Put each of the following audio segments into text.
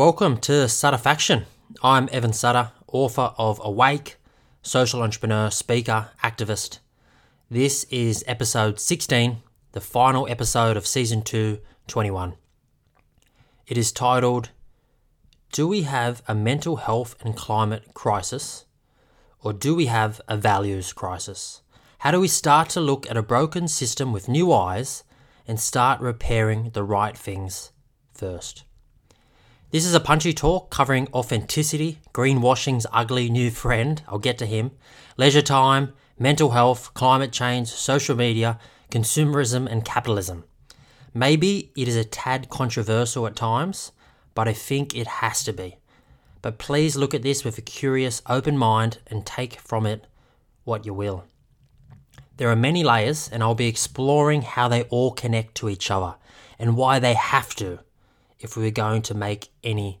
Welcome to Sutter Faction. I'm Evan Sutter, author of Awake, social entrepreneur, speaker, activist. This is episode 16, the final episode of season 2, 21. It is titled Do we have a mental health and climate crisis? Or do we have a values crisis? How do we start to look at a broken system with new eyes and start repairing the right things first? This is a punchy talk covering authenticity, greenwashing's ugly new friend, I'll get to him, leisure time, mental health, climate change, social media, consumerism, and capitalism. Maybe it is a tad controversial at times, but I think it has to be. But please look at this with a curious, open mind and take from it what you will. There are many layers, and I'll be exploring how they all connect to each other and why they have to if we were going to make any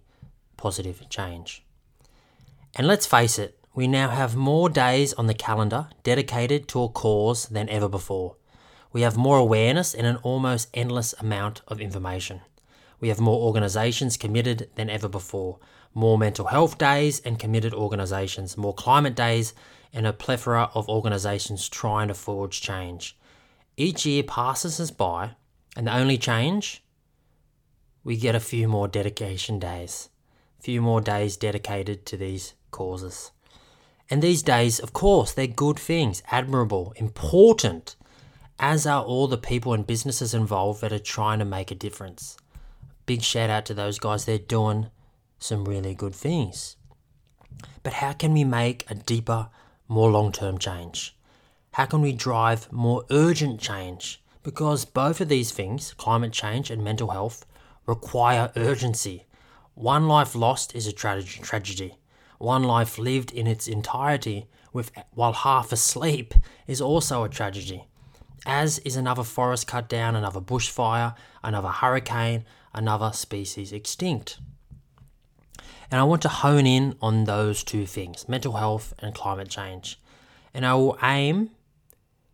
positive change. And let's face it, we now have more days on the calendar dedicated to a cause than ever before. We have more awareness and an almost endless amount of information. We have more organisations committed than ever before, more mental health days and committed organisations, more climate days, and a plethora of organisations trying to forge change. Each year passes us by, and the only change we get a few more dedication days, a few more days dedicated to these causes. And these days, of course, they're good things, admirable, important, as are all the people and businesses involved that are trying to make a difference. Big shout out to those guys, they're doing some really good things. But how can we make a deeper, more long term change? How can we drive more urgent change? Because both of these things, climate change and mental health, require urgency. One life lost is a tra- tragedy. One life lived in its entirety with, while half asleep is also a tragedy. As is another forest cut down, another bushfire, another hurricane, another species extinct. And I want to hone in on those two things mental health and climate change. And I will aim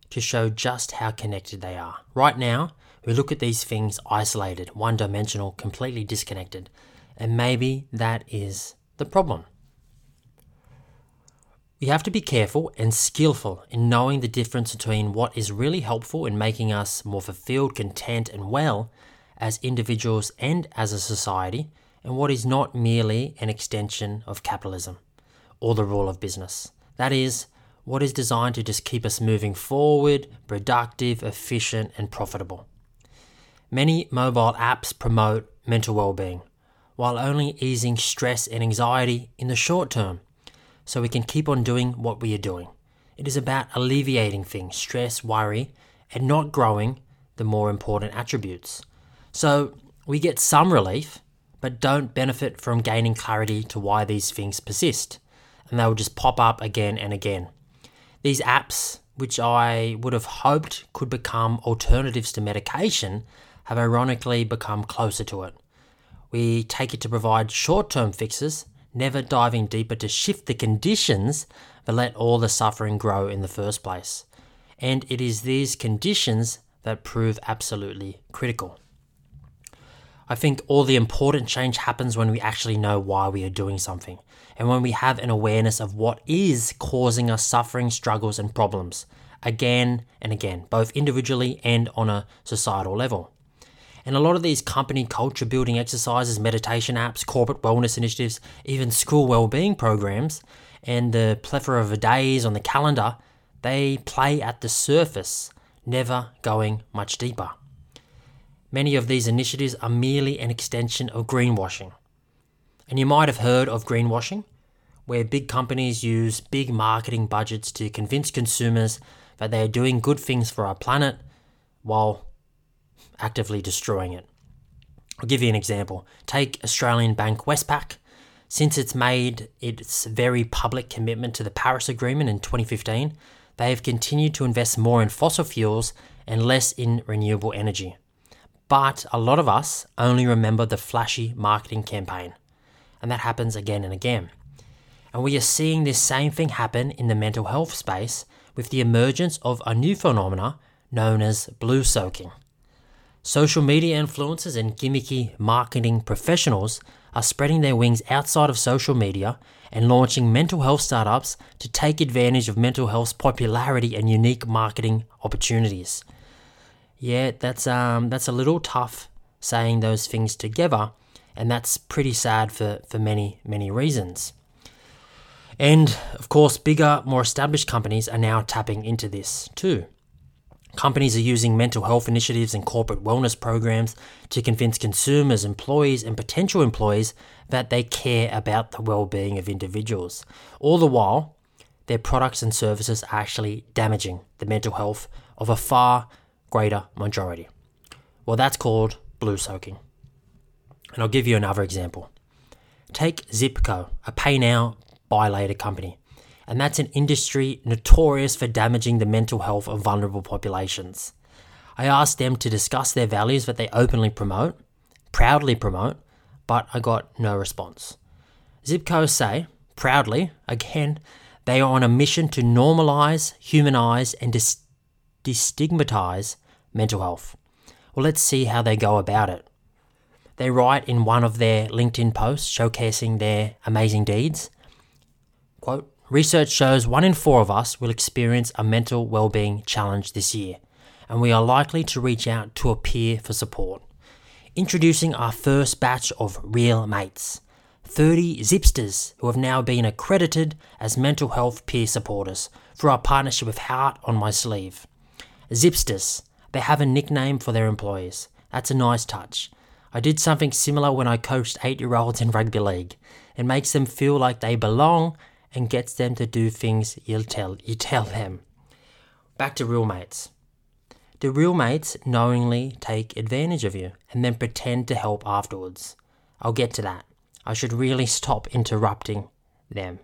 to show just how connected they are. Right now, we look at these things isolated, one dimensional, completely disconnected. And maybe that is the problem. We have to be careful and skillful in knowing the difference between what is really helpful in making us more fulfilled, content, and well as individuals and as a society, and what is not merely an extension of capitalism or the rule of business. That is, what is designed to just keep us moving forward, productive, efficient, and profitable. Many mobile apps promote mental well-being, while only easing stress and anxiety in the short term, so we can keep on doing what we are doing. It is about alleviating things, stress, worry, and not growing the more important attributes. So we get some relief, but don't benefit from gaining clarity to why these things persist, and they will just pop up again and again. These apps, which I would have hoped could become alternatives to medication, have ironically become closer to it. We take it to provide short term fixes, never diving deeper to shift the conditions that let all the suffering grow in the first place. And it is these conditions that prove absolutely critical. I think all the important change happens when we actually know why we are doing something and when we have an awareness of what is causing us suffering, struggles, and problems again and again, both individually and on a societal level. And a lot of these company culture building exercises, meditation apps, corporate wellness initiatives, even school well-being programs, and the plethora of days on the calendar, they play at the surface, never going much deeper. Many of these initiatives are merely an extension of greenwashing. And you might have heard of greenwashing, where big companies use big marketing budgets to convince consumers that they are doing good things for our planet while actively destroying it. I'll give you an example. Take Australian bank Westpac. Since it's made its very public commitment to the Paris Agreement in 2015, they have continued to invest more in fossil fuels and less in renewable energy. But a lot of us only remember the flashy marketing campaign, and that happens again and again. And we are seeing this same thing happen in the mental health space with the emergence of a new phenomena known as blue soaking. Social media influencers and gimmicky marketing professionals are spreading their wings outside of social media and launching mental health startups to take advantage of mental health's popularity and unique marketing opportunities. Yeah, that's um that's a little tough saying those things together, and that's pretty sad for, for many, many reasons. And of course, bigger, more established companies are now tapping into this too. Companies are using mental health initiatives and corporate wellness programs to convince consumers, employees, and potential employees that they care about the well being of individuals. All the while, their products and services are actually damaging the mental health of a far greater majority. Well, that's called blue soaking. And I'll give you another example. Take Zipco, a pay now, buy later company and that's an industry notorious for damaging the mental health of vulnerable populations. I asked them to discuss their values that they openly promote, proudly promote, but I got no response. Zipco say, proudly, again, they are on a mission to normalize, humanize, and dis- destigmatize mental health. Well, let's see how they go about it. They write in one of their LinkedIn posts showcasing their amazing deeds, quote, Research shows one in four of us will experience a mental well-being challenge this year, and we are likely to reach out to a peer for support. Introducing our first batch of Real Mates, 30 Zipsters who have now been accredited as mental health peer supporters through our partnership with Heart on My Sleeve. Zipsters, they have a nickname for their employees. That's a nice touch. I did something similar when I coached 8 year olds in rugby league. It makes them feel like they belong and gets them to do things you tell you tell them. Back to real mates. The real mates knowingly take advantage of you and then pretend to help afterwards. I'll get to that. I should really stop interrupting them.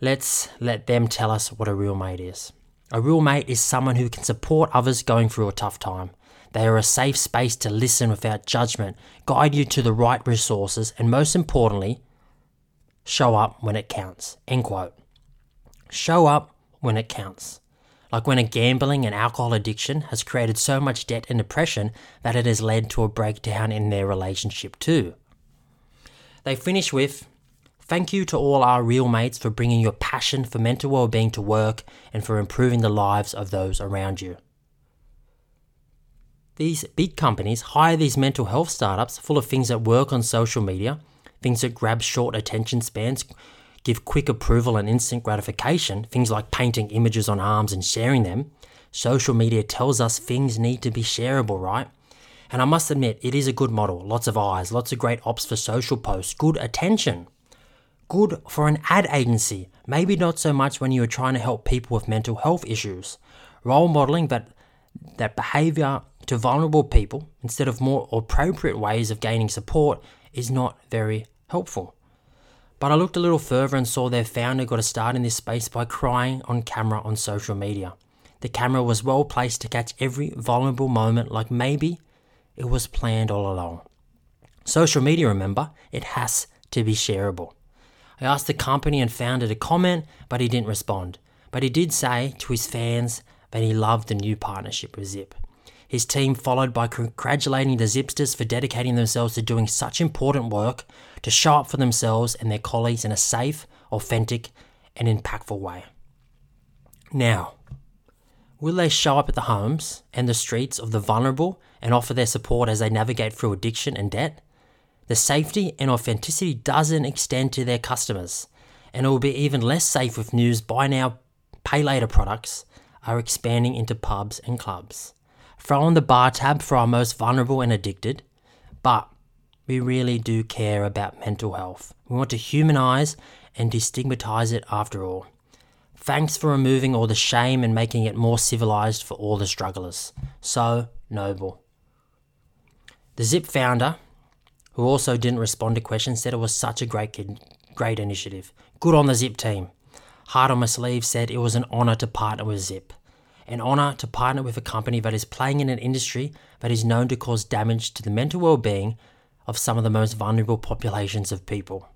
Let's let them tell us what a real mate is. A real mate is someone who can support others going through a tough time. They are a safe space to listen without judgment, guide you to the right resources, and most importantly, show up when it counts. End quote. Show up when it counts. Like when a gambling and alcohol addiction has created so much debt and depression that it has led to a breakdown in their relationship too. They finish with Thank you to all our real mates for bringing your passion for mental well-being to work and for improving the lives of those around you. These big companies hire these mental health startups full of things that work on social media things that grab short attention spans, give quick approval and instant gratification, things like painting images on arms and sharing them. Social media tells us things need to be shareable, right? And I must admit, it is a good model. Lots of eyes, lots of great ops for social posts, good attention. Good for an ad agency, maybe not so much when you are trying to help people with mental health issues. Role modeling that, that behavior to vulnerable people instead of more appropriate ways of gaining support is not very helpful. But I looked a little further and saw their founder got a start in this space by crying on camera on social media. The camera was well placed to catch every vulnerable moment, like maybe it was planned all along. Social media, remember, it has to be shareable. I asked the company and founder to comment, but he didn't respond. But he did say to his fans that he loved the new partnership with Zip. His team followed by congratulating the Zipsters for dedicating themselves to doing such important work to show up for themselves and their colleagues in a safe, authentic, and impactful way. Now, will they show up at the homes and the streets of the vulnerable and offer their support as they navigate through addiction and debt? The safety and authenticity doesn't extend to their customers, and it will be even less safe with news buy now, pay later products are expanding into pubs and clubs throw on the bar tab for our most vulnerable and addicted, but we really do care about mental health. We want to humanize and destigmatize it after all. Thanks for removing all the shame and making it more civilized for all the strugglers. So noble. The Zip founder, who also didn't respond to questions, said it was such a great, great initiative. Good on the Zip team. Heart on my sleeve said it was an honor to partner with Zip an honour to partner with a company that is playing in an industry that is known to cause damage to the mental well-being of some of the most vulnerable populations of people.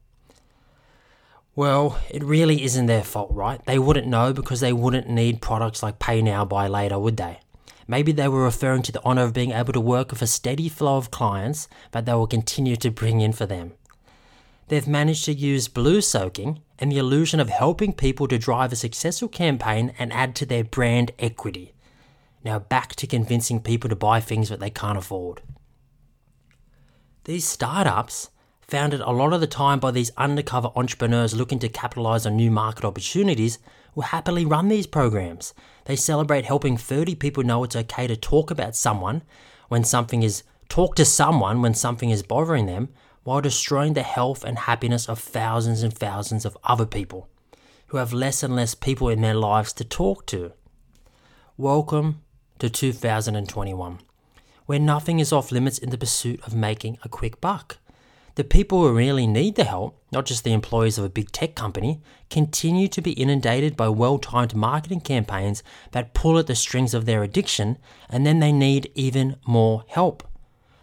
Well, it really isn't their fault, right? They wouldn't know because they wouldn't need products like pay now, buy later, would they? Maybe they were referring to the honor of being able to work with a steady flow of clients that they will continue to bring in for them. They've managed to use blue soaking and the illusion of helping people to drive a successful campaign and add to their brand equity. Now back to convincing people to buy things that they can't afford. These startups, founded a lot of the time by these undercover entrepreneurs looking to capitalize on new market opportunities, will happily run these programs. They celebrate helping 30 people know it's okay to talk about someone when something is talk to someone when something is bothering them while destroying the health and happiness of thousands and thousands of other people who have less and less people in their lives to talk to. Welcome to 2021, where nothing is off limits in the pursuit of making a quick buck. The people who really need the help, not just the employees of a big tech company, continue to be inundated by well timed marketing campaigns that pull at the strings of their addiction, and then they need even more help.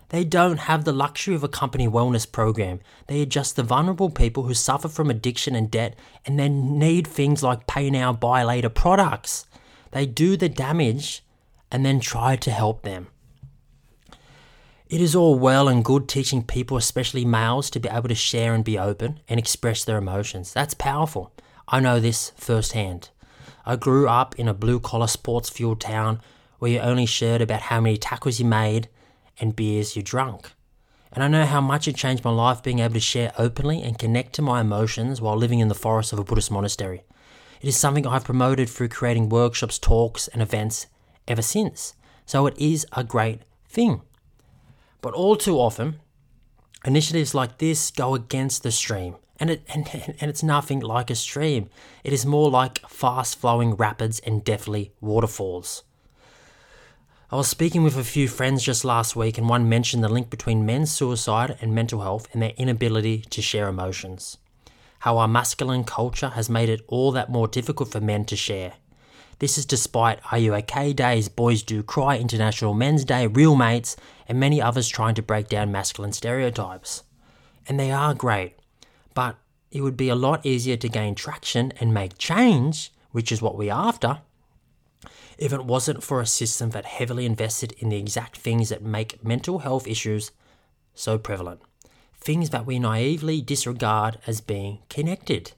They don't have the luxury of a company wellness program. They are just the vulnerable people who suffer from addiction and debt and then need things like pay now, buy later products. They do the damage and then try to help them. It is all well and good teaching people, especially males, to be able to share and be open and express their emotions. That's powerful. I know this firsthand. I grew up in a blue collar sports fueled town where you only shared about how many tackles you made and beers you drank. And I know how much it changed my life being able to share openly and connect to my emotions while living in the forest of a Buddhist monastery. It is something I've promoted through creating workshops, talks, and events ever since. So it is a great thing. But all too often, initiatives like this go against the stream. And, it, and, and it's nothing like a stream. It is more like fast flowing rapids and deathly waterfalls. I was speaking with a few friends just last week, and one mentioned the link between men's suicide and mental health and their inability to share emotions. How our masculine culture has made it all that more difficult for men to share. This is despite Are You OK Days, Boys Do Cry, International Men's Day, Real Mates, and many others trying to break down masculine stereotypes. And they are great, but it would be a lot easier to gain traction and make change, which is what we're after, if it wasn't for a system that heavily invested in the exact things that make mental health issues so prevalent. Things that we naively disregard as being connected.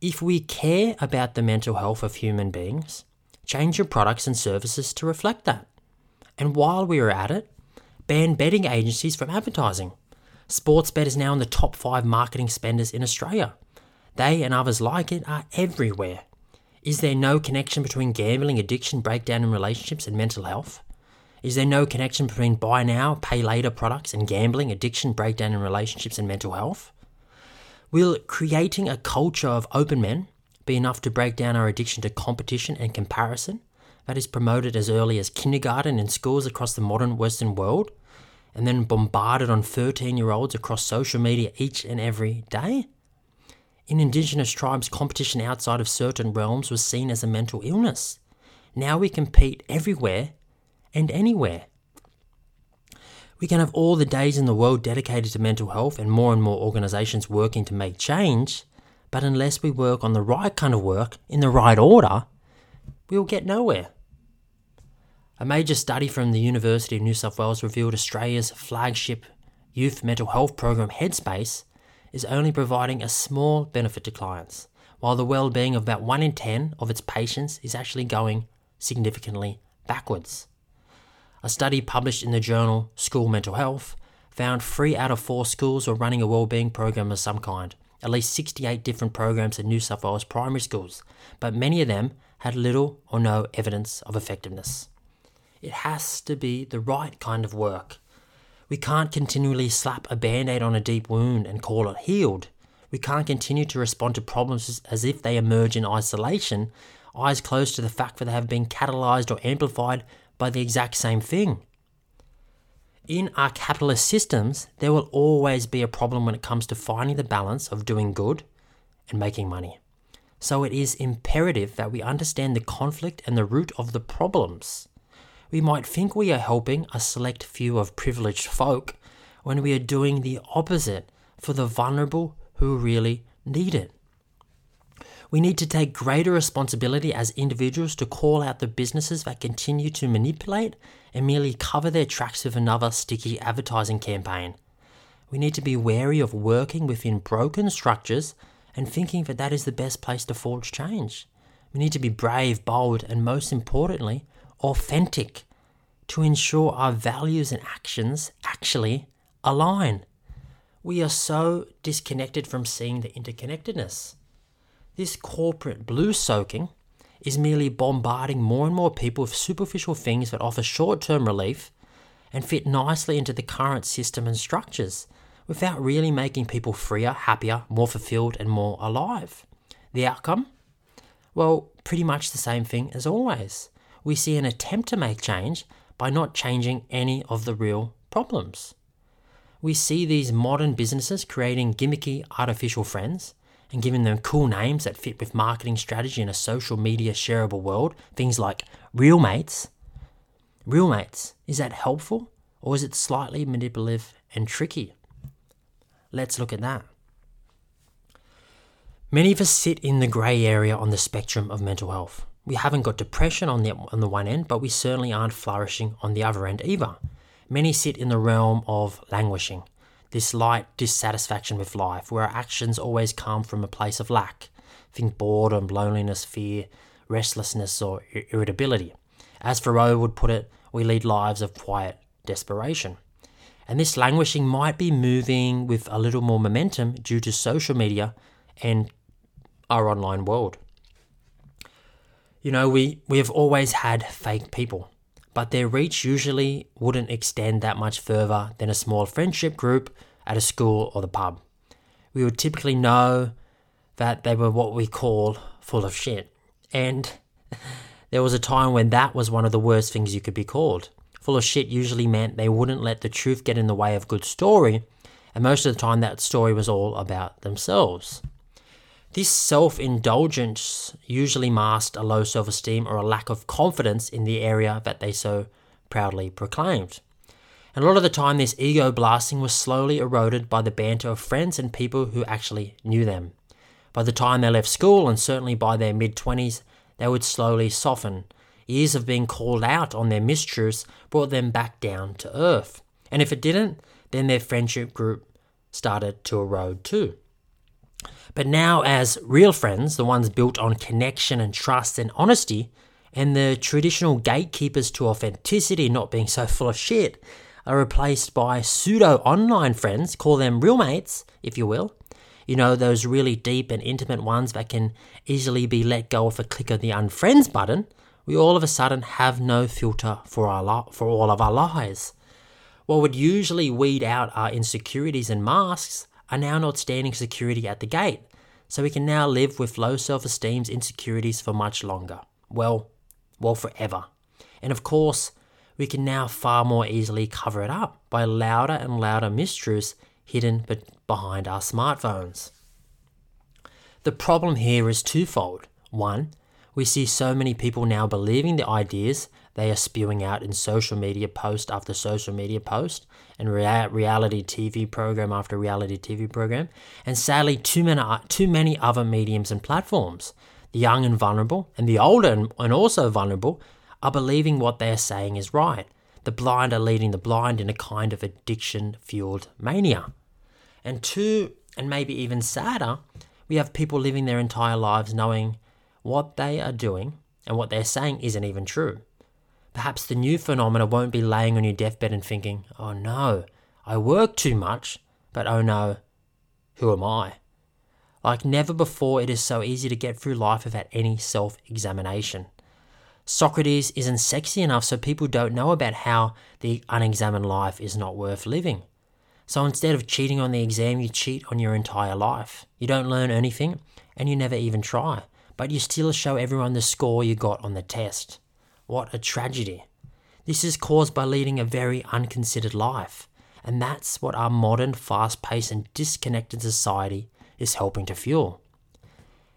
If we care about the mental health of human beings, change your products and services to reflect that. And while we are at it, ban betting agencies from advertising. Sportsbet is now in the top five marketing spenders in Australia. They and others like it are everywhere. Is there no connection between gambling, addiction, breakdown in relationships, and mental health? Is there no connection between buy now, pay later products and gambling, addiction, breakdown in relationships, and mental health? Will creating a culture of open men be enough to break down our addiction to competition and comparison that is promoted as early as kindergarten in schools across the modern Western world and then bombarded on 13 year olds across social media each and every day? In Indigenous tribes, competition outside of certain realms was seen as a mental illness. Now we compete everywhere and anywhere. We can have all the days in the world dedicated to mental health and more and more organisations working to make change, but unless we work on the right kind of work in the right order, we will get nowhere. A major study from the University of New South Wales revealed Australia's flagship youth mental health program Headspace is only providing a small benefit to clients, while the well-being of about 1 in 10 of its patients is actually going significantly backwards. A study published in the journal School Mental Health found three out of four schools were running a wellbeing program of some kind, at least 68 different programs in New South Wales primary schools, but many of them had little or no evidence of effectiveness. It has to be the right kind of work. We can't continually slap a band aid on a deep wound and call it healed. We can't continue to respond to problems as if they emerge in isolation, eyes closed to the fact that they have been catalyzed or amplified by the exact same thing. In our capitalist systems, there will always be a problem when it comes to finding the balance of doing good and making money. So it is imperative that we understand the conflict and the root of the problems. We might think we are helping a select few of privileged folk when we are doing the opposite for the vulnerable who really need it. We need to take greater responsibility as individuals to call out the businesses that continue to manipulate and merely cover their tracks with another sticky advertising campaign. We need to be wary of working within broken structures and thinking that that is the best place to forge change. We need to be brave, bold, and most importantly, authentic to ensure our values and actions actually align. We are so disconnected from seeing the interconnectedness. This corporate blue soaking is merely bombarding more and more people with superficial things that offer short term relief and fit nicely into the current system and structures without really making people freer, happier, more fulfilled, and more alive. The outcome? Well, pretty much the same thing as always. We see an attempt to make change by not changing any of the real problems. We see these modern businesses creating gimmicky artificial friends and giving them cool names that fit with marketing strategy in a social media shareable world, things like real mates. Real mates, is that helpful or is it slightly manipulative and tricky? Let's look at that. Many of us sit in the grey area on the spectrum of mental health. We haven't got depression on the, on the one end, but we certainly aren't flourishing on the other end either. Many sit in the realm of languishing, this light dissatisfaction with life, where our actions always come from a place of lack. Think boredom, loneliness, fear, restlessness, or irritability. As Thoreau would put it, we lead lives of quiet desperation. And this languishing might be moving with a little more momentum due to social media and our online world. You know, we, we have always had fake people, but their reach usually wouldn't extend that much further than a small friendship group at a school or the pub. We would typically know that they were what we call full of shit. And there was a time when that was one of the worst things you could be called. Full of shit usually meant they wouldn't let the truth get in the way of a good story, and most of the time that story was all about themselves. This self indulgence usually masked a low self esteem or a lack of confidence in the area that they so proudly proclaimed. And a lot of the time, this ego blasting was slowly eroded by the banter of friends and people who actually knew them. By the time they left school, and certainly by their mid 20s, they would slowly soften. Years of being called out on their mistruths brought them back down to earth. And if it didn't, then their friendship group started to erode too. But now, as real friends, the ones built on connection and trust and honesty, and the traditional gatekeepers to authenticity not being so full of shit, are replaced by pseudo online friends, call them real mates, if you will. You know, those really deep and intimate ones that can easily be let go with a click of the unfriends button. We all of a sudden have no filter for, our for all of our lies. What would usually weed out our insecurities and masks are now not standing security at the gate, so we can now live with low self esteem's insecurities for much longer. Well, well, forever. And of course, we can now far more easily cover it up by louder and louder mistruths hidden behind our smartphones. The problem here is twofold. One, we see so many people now believing the ideas they are spewing out in social media post after social media post and rea- reality TV program after reality TV program, and sadly, too many, too many other mediums and platforms. The young and vulnerable, and the older and, and also vulnerable, are believing what they are saying is right. The blind are leading the blind in a kind of addiction fueled mania. And two, and maybe even sadder, we have people living their entire lives knowing what they are doing and what they're saying isn't even true. Perhaps the new phenomena won't be laying on your deathbed and thinking, oh no, I work too much, but oh no, who am I? Like never before, it is so easy to get through life without any self examination. Socrates isn't sexy enough, so people don't know about how the unexamined life is not worth living. So instead of cheating on the exam, you cheat on your entire life. You don't learn anything, and you never even try, but you still show everyone the score you got on the test. What a tragedy. This is caused by leading a very unconsidered life, and that's what our modern, fast paced, and disconnected society is helping to fuel.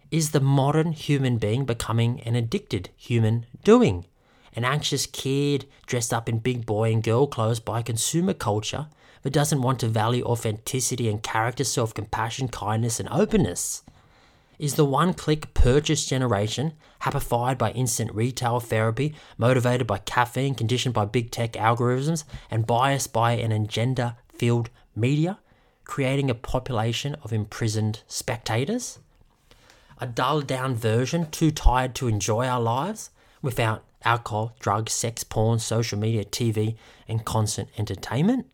Is the modern human being becoming an addicted human doing? An anxious kid dressed up in big boy and girl clothes by consumer culture but doesn't want to value authenticity and character, self compassion, kindness, and openness? is the one click purchase generation, happified by instant retail therapy, motivated by caffeine, conditioned by big tech algorithms, and biased by an agenda filled media, creating a population of imprisoned spectators? A dulled down version, too tired to enjoy our lives, without alcohol, drugs, sex, porn, social media, TV, and constant entertainment?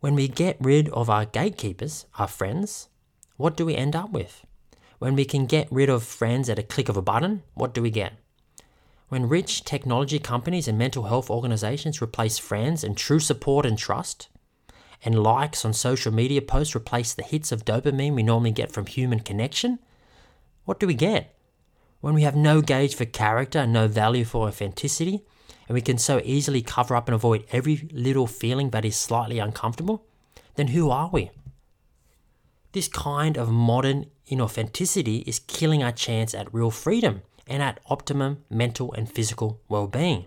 When we get rid of our gatekeepers, our friends, what do we end up with? When we can get rid of friends at a click of a button, what do we get? When rich technology companies and mental health organizations replace friends and true support and trust, and likes on social media posts replace the hits of dopamine we normally get from human connection, what do we get? When we have no gauge for character and no value for authenticity, and we can so easily cover up and avoid every little feeling that is slightly uncomfortable, then who are we? This kind of modern inauthenticity is killing our chance at real freedom and at optimum mental and physical well being.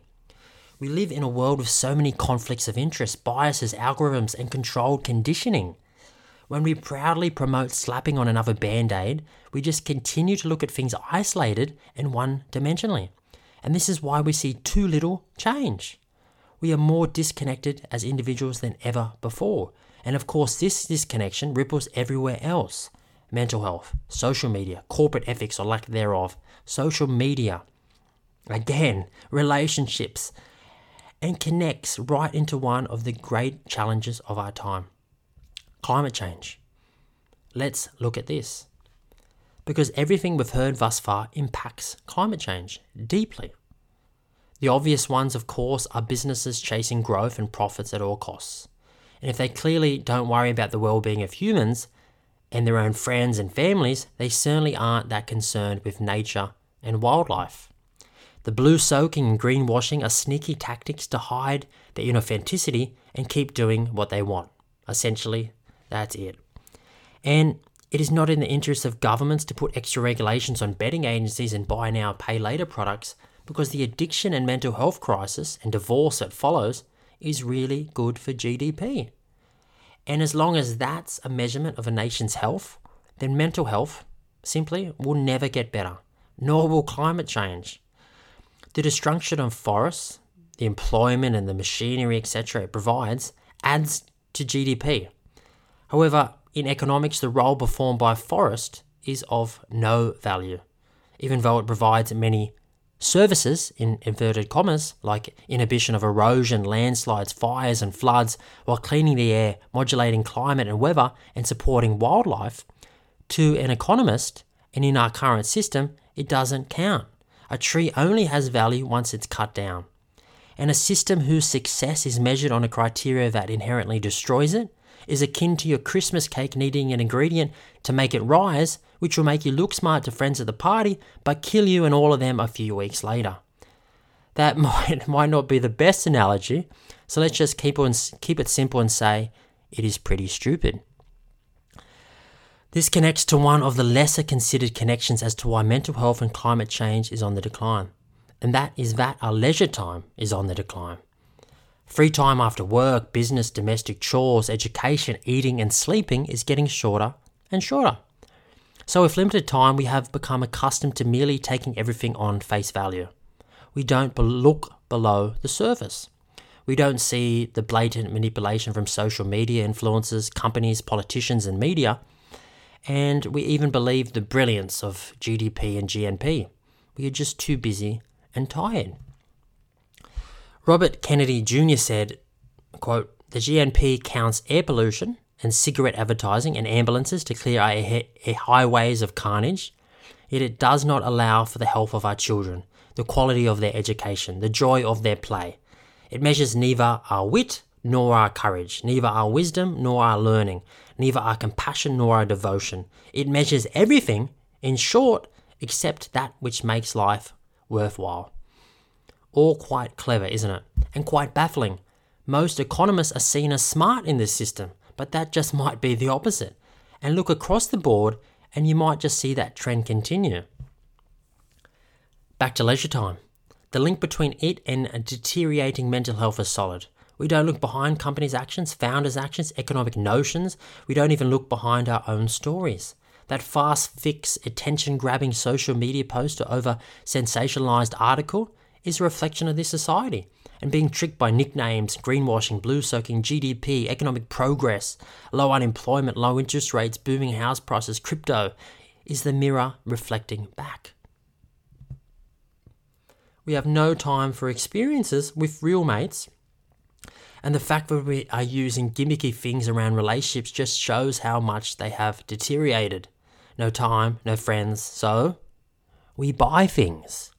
We live in a world with so many conflicts of interest, biases, algorithms, and controlled conditioning. When we proudly promote slapping on another band aid, we just continue to look at things isolated and one dimensionally. And this is why we see too little change. We are more disconnected as individuals than ever before. And of course, this disconnection ripples everywhere else mental health, social media, corporate ethics or lack thereof, social media, again, relationships, and connects right into one of the great challenges of our time climate change. Let's look at this. Because everything we've heard thus far impacts climate change deeply. The obvious ones, of course, are businesses chasing growth and profits at all costs. And if they clearly don't worry about the well being of humans and their own friends and families, they certainly aren't that concerned with nature and wildlife. The blue soaking and greenwashing are sneaky tactics to hide their inauthenticity and keep doing what they want. Essentially, that's it. And it is not in the interest of governments to put extra regulations on betting agencies and buy now, pay later products because the addiction and mental health crisis and divorce that follows is really good for GDP. And as long as that's a measurement of a nation's health, then mental health simply will never get better, nor will climate change. The destruction of forests, the employment and the machinery, etc., it provides adds to GDP. However, in economics, the role performed by forest is of no value, even though it provides many Services, in inverted commas, like inhibition of erosion, landslides, fires, and floods, while cleaning the air, modulating climate and weather, and supporting wildlife, to an economist, and in our current system, it doesn't count. A tree only has value once it's cut down. And a system whose success is measured on a criteria that inherently destroys it is akin to your Christmas cake needing an ingredient to make it rise, which will make you look smart to friends at the party, but kill you and all of them a few weeks later. That might, might not be the best analogy, so let's just keep, on, keep it simple and say it is pretty stupid. This connects to one of the lesser considered connections as to why mental health and climate change is on the decline, and that is that our leisure time is on the decline. Free time after work, business, domestic chores, education, eating, and sleeping is getting shorter and shorter. So, with limited time, we have become accustomed to merely taking everything on face value. We don't look below the surface. We don't see the blatant manipulation from social media influencers, companies, politicians, and media. And we even believe the brilliance of GDP and GNP. We are just too busy and tired. Robert Kennedy Jr. said, quote, the GNP counts air pollution and cigarette advertising and ambulances to clear our highways of carnage, yet it does not allow for the health of our children, the quality of their education, the joy of their play. It measures neither our wit nor our courage, neither our wisdom nor our learning, neither our compassion nor our devotion. It measures everything, in short, except that which makes life worthwhile. All quite clever, isn't it? And quite baffling. Most economists are seen as smart in this system, but that just might be the opposite. And look across the board, and you might just see that trend continue. Back to leisure time. The link between it and deteriorating mental health is solid. We don't look behind companies' actions, founders' actions, economic notions. We don't even look behind our own stories. that fast fix, attention grabbing social media post or over sensationalized article is a reflection of this society. And being tricked by nicknames, greenwashing, blue soaking, GDP, economic progress, low unemployment, low interest rates, booming house prices, crypto is the mirror reflecting back. We have no time for experiences with real mates. And the fact that we are using gimmicky things around relationships just shows how much they have deteriorated. No time, no friends, so we buy things.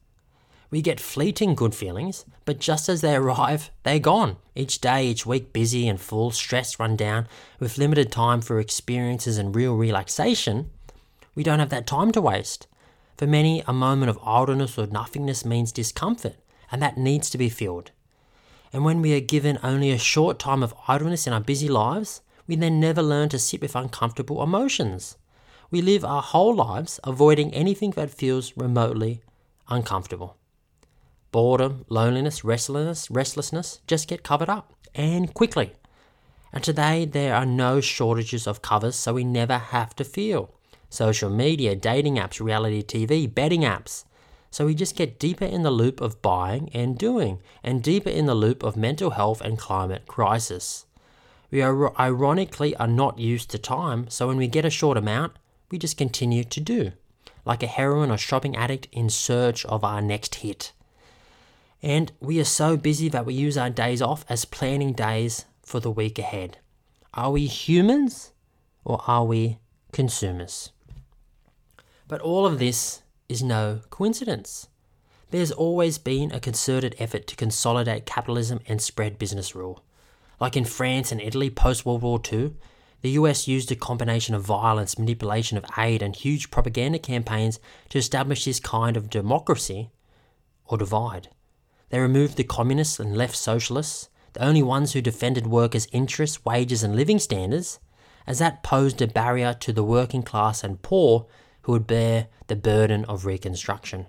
We get fleeting good feelings, but just as they arrive, they're gone. Each day, each week, busy and full, stressed, run down, with limited time for experiences and real relaxation, we don't have that time to waste. For many, a moment of idleness or nothingness means discomfort, and that needs to be filled. And when we are given only a short time of idleness in our busy lives, we then never learn to sit with uncomfortable emotions. We live our whole lives avoiding anything that feels remotely uncomfortable. Boredom, loneliness, restlessness, restlessness just get covered up and quickly. And today there are no shortages of covers, so we never have to feel social media, dating apps, reality TV, betting apps. So we just get deeper in the loop of buying and doing, and deeper in the loop of mental health and climate crisis. We are ironically are not used to time, so when we get a short amount, we just continue to do, like a heroin or shopping addict in search of our next hit. And we are so busy that we use our days off as planning days for the week ahead. Are we humans or are we consumers? But all of this is no coincidence. There's always been a concerted effort to consolidate capitalism and spread business rule. Like in France and Italy post World War II, the US used a combination of violence, manipulation of aid, and huge propaganda campaigns to establish this kind of democracy or divide. They removed the communists and left socialists, the only ones who defended workers' interests, wages, and living standards, as that posed a barrier to the working class and poor who would bear the burden of Reconstruction.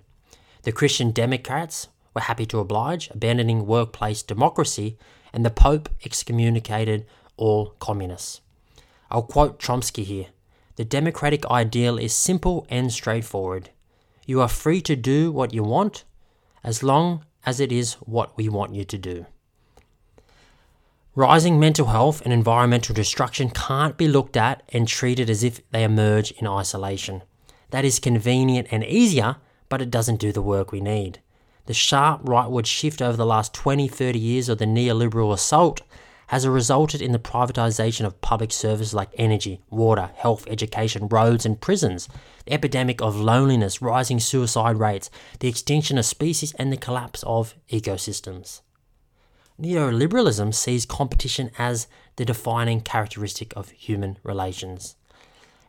The Christian Democrats were happy to oblige, abandoning workplace democracy, and the Pope excommunicated all communists. I'll quote Chomsky here The democratic ideal is simple and straightforward. You are free to do what you want as long as it is what we want you to do. Rising mental health and environmental destruction can't be looked at and treated as if they emerge in isolation that is convenient and easier, but it doesn't do the work we need. The sharp rightward shift over the last 20, 30 years of the neoliberal assault has resulted in the privatisation of public services like energy, water, health, education, roads, and prisons, the epidemic of loneliness, rising suicide rates, the extinction of species, and the collapse of ecosystems. Neoliberalism sees competition as the defining characteristic of human relations.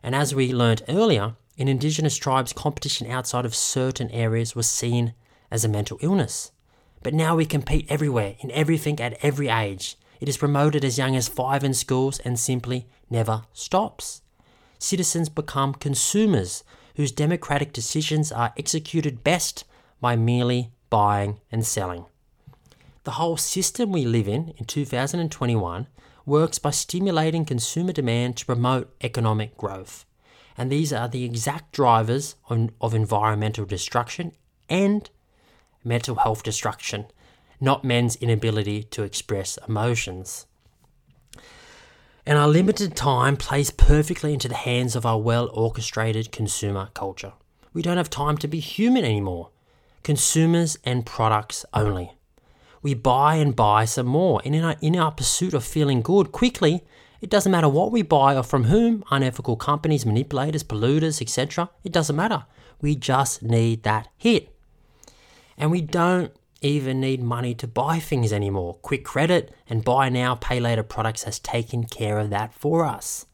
And as we learned earlier, in Indigenous tribes, competition outside of certain areas was seen as a mental illness. But now we compete everywhere, in everything at every age. It is promoted as young as five in schools and simply never stops. Citizens become consumers whose democratic decisions are executed best by merely buying and selling. The whole system we live in in 2021 works by stimulating consumer demand to promote economic growth and these are the exact drivers of environmental destruction and mental health destruction, not men's inability to express emotions. And our limited time plays perfectly into the hands of our well orchestrated consumer culture. We don't have time to be human anymore. Consumers and products only. We buy and buy some more, and in our, in our pursuit of feeling good quickly, it doesn't matter what we buy or from whom, unethical companies, manipulators, polluters, etc. It doesn't matter. We just need that hit. And we don't even need money to buy things anymore. Quick credit and buy now, pay later products has taken care of that for us.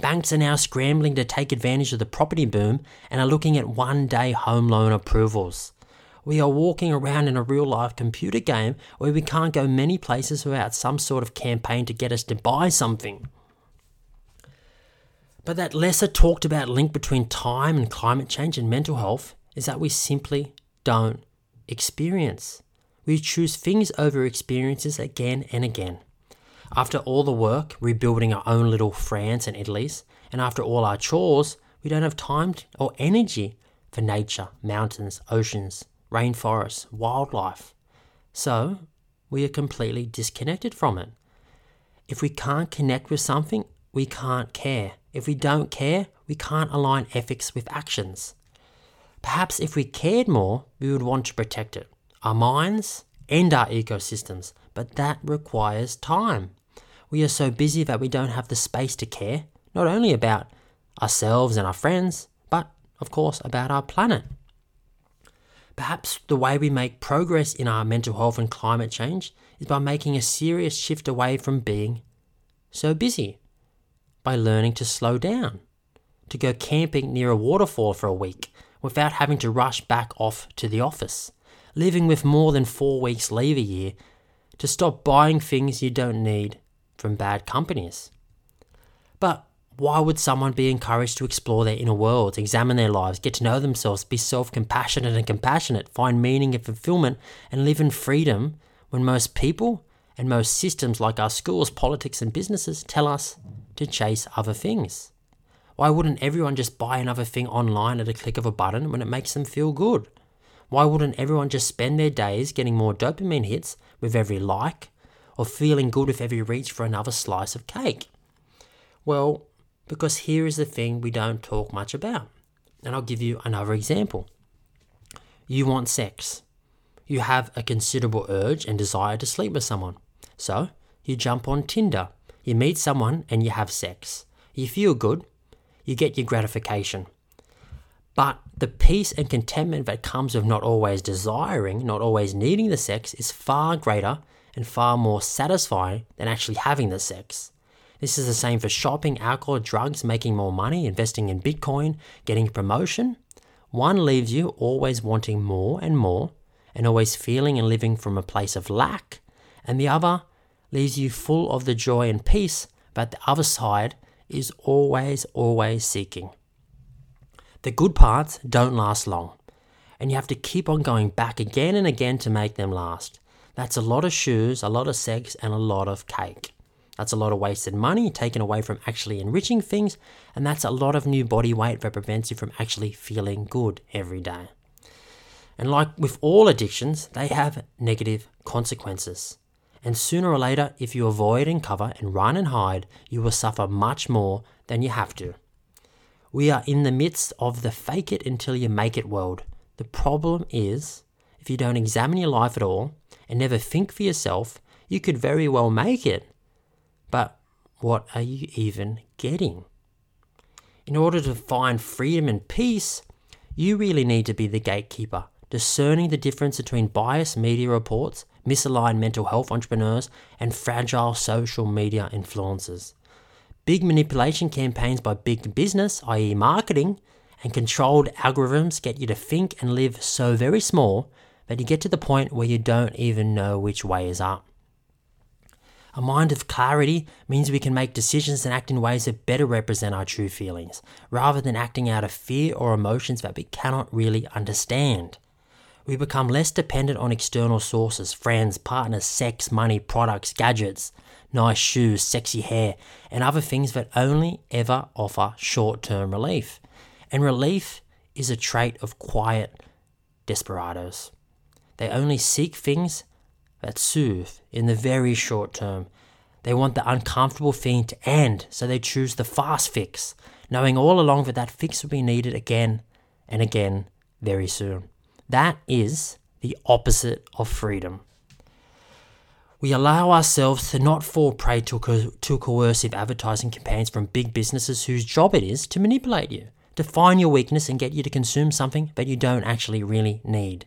Banks are now scrambling to take advantage of the property boom and are looking at one day home loan approvals. We are walking around in a real life computer game where we can't go many places without some sort of campaign to get us to buy something. But that lesser talked about link between time and climate change and mental health is that we simply don't experience. We choose things over experiences again and again. After all the work rebuilding our own little France and Italy's, and after all our chores, We don't have time or energy for nature, mountains, oceans, rainforests, wildlife. So we are completely disconnected from it. If we can't connect with something, we can't care. If we don't care, we can't align ethics with actions. Perhaps if we cared more, we would want to protect it, our minds and our ecosystems, but that requires time. We are so busy that we don't have the space to care, not only about ourselves and our friends, but of course about our planet. Perhaps the way we make progress in our mental health and climate change is by making a serious shift away from being so busy, by learning to slow down, to go camping near a waterfall for a week without having to rush back off to the office, living with more than four weeks leave a year, to stop buying things you don't need from bad companies. But why would someone be encouraged to explore their inner worlds, examine their lives, get to know themselves, be self compassionate and compassionate, find meaning and fulfillment, and live in freedom when most people and most systems like our schools, politics, and businesses tell us to chase other things? Why wouldn't everyone just buy another thing online at a click of a button when it makes them feel good? Why wouldn't everyone just spend their days getting more dopamine hits with every like or feeling good with every reach for another slice of cake? Well, because here is the thing we don't talk much about. And I'll give you another example. You want sex. You have a considerable urge and desire to sleep with someone. So, you jump on Tinder. You meet someone and you have sex. You feel good. You get your gratification. But the peace and contentment that comes of not always desiring, not always needing the sex, is far greater and far more satisfying than actually having the sex. This is the same for shopping, alcohol, drugs, making more money, investing in Bitcoin, getting promotion. One leaves you always wanting more and more, and always feeling and living from a place of lack, and the other leaves you full of the joy and peace that the other side is always, always seeking. The good parts don't last long, and you have to keep on going back again and again to make them last. That's a lot of shoes, a lot of sex, and a lot of cake. That's a lot of wasted money taken away from actually enriching things, and that's a lot of new body weight that prevents you from actually feeling good every day. And like with all addictions, they have negative consequences. And sooner or later, if you avoid and cover and run and hide, you will suffer much more than you have to. We are in the midst of the fake it until you make it world. The problem is, if you don't examine your life at all and never think for yourself, you could very well make it but what are you even getting? In order to find freedom and peace, you really need to be the gatekeeper, discerning the difference between biased media reports, misaligned mental health entrepreneurs, and fragile social media influencers. Big manipulation campaigns by big business, i.e., marketing, and controlled algorithms get you to think and live so very small that you get to the point where you don't even know which way is up. A mind of clarity means we can make decisions and act in ways that better represent our true feelings, rather than acting out of fear or emotions that we cannot really understand. We become less dependent on external sources friends, partners, sex, money, products, gadgets, nice shoes, sexy hair, and other things that only ever offer short term relief. And relief is a trait of quiet desperados. They only seek things that soothe in the very short term. They want the uncomfortable thing to end, so they choose the fast fix, knowing all along that that fix will be needed again and again very soon. That is the opposite of freedom. We allow ourselves to not fall prey to, co- to coercive advertising campaigns from big businesses whose job it is to manipulate you, to find your weakness and get you to consume something that you don't actually really need.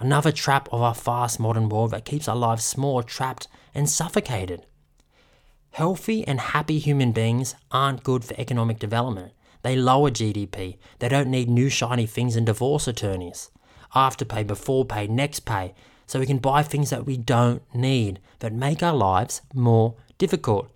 Another trap of our fast modern world that keeps our lives small, trapped, and suffocated. Healthy and happy human beings aren't good for economic development. They lower GDP. They don't need new shiny things and divorce attorneys. Afterpay, before pay, next pay, so we can buy things that we don't need that make our lives more difficult,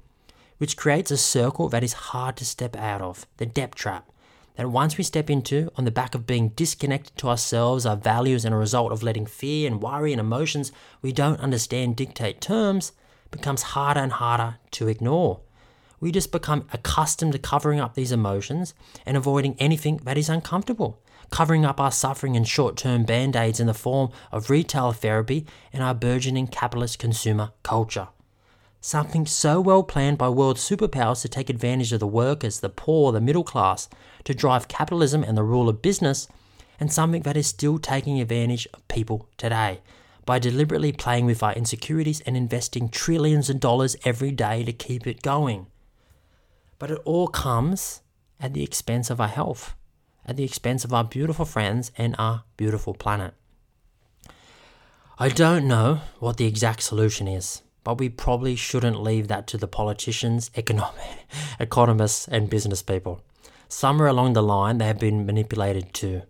which creates a circle that is hard to step out of the debt trap that once we step into on the back of being disconnected to ourselves, our values, and a result of letting fear and worry and emotions we don't understand dictate terms, becomes harder and harder to ignore. we just become accustomed to covering up these emotions and avoiding anything that is uncomfortable, covering up our suffering in short term band aids in the form of retail therapy and our burgeoning capitalist consumer culture. Something so well planned by world superpowers to take advantage of the workers, the poor, the middle class, to drive capitalism and the rule of business, and something that is still taking advantage of people today by deliberately playing with our insecurities and investing trillions of dollars every day to keep it going. But it all comes at the expense of our health, at the expense of our beautiful friends and our beautiful planet. I don't know what the exact solution is, but we probably shouldn't leave that to the politicians, economic, economists, and business people. Somewhere along the line, they have been manipulated too.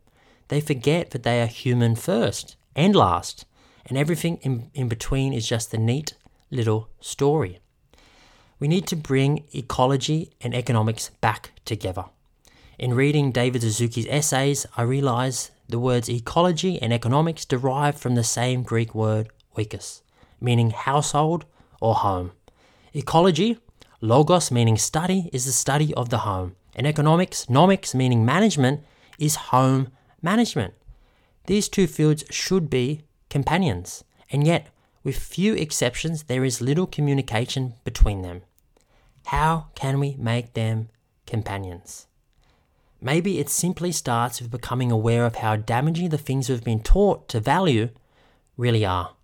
They forget that they are human first and last, and everything in, in between is just a neat little story. We need to bring ecology and economics back together. In reading David Suzuki's essays, I realized the words ecology and economics derive from the same Greek word oikos, meaning household or home. Ecology, logos meaning study, is the study of the home, and economics, nomics meaning management, is home management. These two fields should be companions, and yet with few exceptions, there is little communication between them. How can we make them companions? Maybe it simply starts with becoming aware of how damaging the things we've been taught to value really are.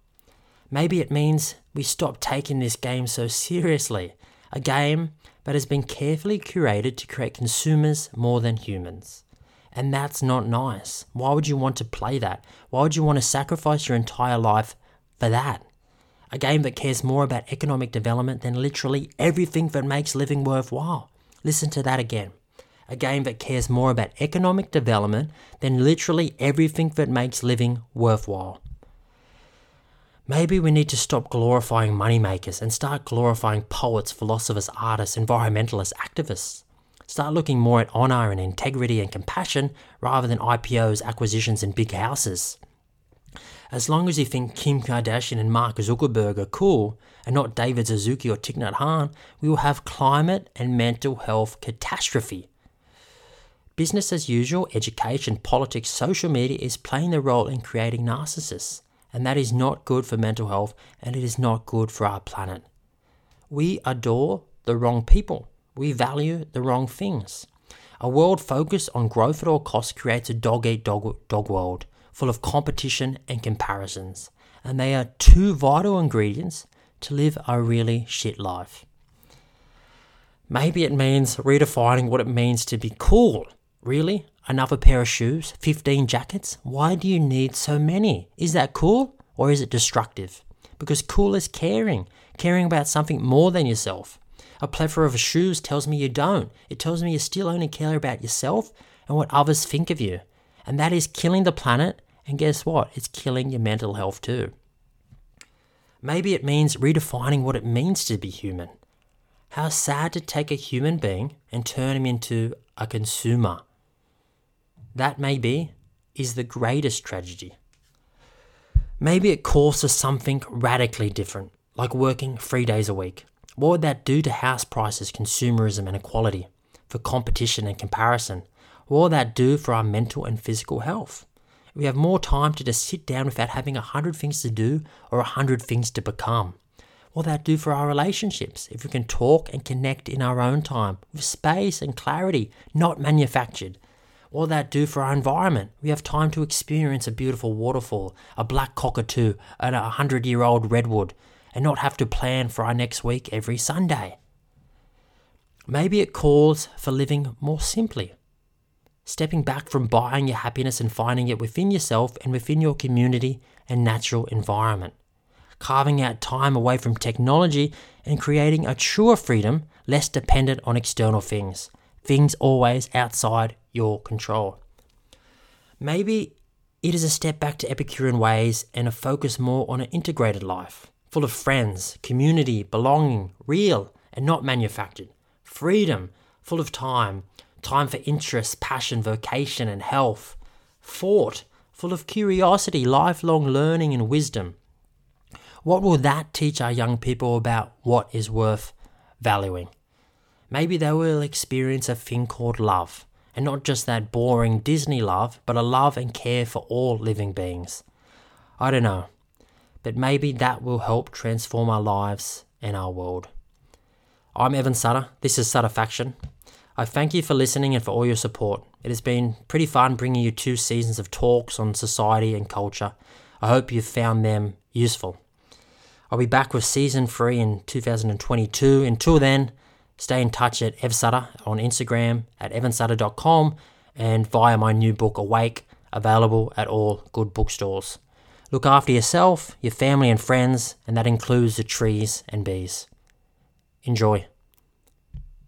Maybe it means we stop taking this game so seriously, a game that has been carefully curated to create consumers more than humans. And that's not nice. Why would you want to play that? Why would you want to sacrifice your entire life for that? A game that cares more about economic development than literally everything that makes living worthwhile. Listen to that again. A game that cares more about economic development than literally everything that makes living worthwhile. Maybe we need to stop glorifying moneymakers and start glorifying poets, philosophers, artists, environmentalists, activists. Start looking more at honour and integrity and compassion rather than IPOs, acquisitions, and big houses. As long as you think Kim Kardashian and Mark Zuckerberg are cool, and not David Suzuki or Thich Nhat Hanh, we will have climate and mental health catastrophe. Business as usual, education, politics, social media is playing the role in creating narcissists, and that is not good for mental health and it is not good for our planet. We adore the wrong people. We value the wrong things. A world focused on growth at all costs creates a dog eat dog, dog world full of competition and comparisons, and they are two vital ingredients to live a really shit life. Maybe it means redefining what it means to be cool. Really? Another pair of shoes? 15 jackets? Why do you need so many? Is that cool or is it destructive? Because cool is caring, caring about something more than yourself. A plethora of shoes tells me you don't. It tells me you still only care about yourself and what others think of you. And that is killing the planet. And guess what? It's killing your mental health too. Maybe it means redefining what it means to be human. How sad to take a human being and turn him into a consumer. That maybe is the greatest tragedy. Maybe it calls for something radically different, like working three days a week. What would that do to house prices, consumerism, and equality, for competition and comparison, what would that do for our mental and physical health? We have more time to just sit down without having a hundred things to do or a hundred things to become. What will that do for our relationships if we can talk and connect in our own time with space and clarity, not manufactured? What that do for our environment? We have time to experience a beautiful waterfall, a black cockatoo, and a hundred year old redwood, and not have to plan for our next week every Sunday. Maybe it calls for living more simply stepping back from buying your happiness and finding it within yourself and within your community and natural environment. Carving out time away from technology and creating a truer freedom less dependent on external things, things always outside your control. Maybe it is a step back to Epicurean ways and a focus more on an integrated life, full of friends, community, belonging, real and not manufactured, freedom, full of time, time for interest, passion, vocation, and health. Thought, full of curiosity, lifelong learning, and wisdom. What will that teach our young people about what is worth valuing? Maybe they will experience a thing called love. And not just that boring Disney love, but a love and care for all living beings. I don't know, but maybe that will help transform our lives and our world. I'm Evan Sutter. This is Sutter Faction. I thank you for listening and for all your support. It has been pretty fun bringing you two seasons of talks on society and culture. I hope you've found them useful. I'll be back with season three in 2022. Until then, stay in touch at evsutter on Instagram, at evansutter.com, and via my new book, Awake, available at all good bookstores. Look after yourself, your family, and friends, and that includes the trees and bees. Enjoy.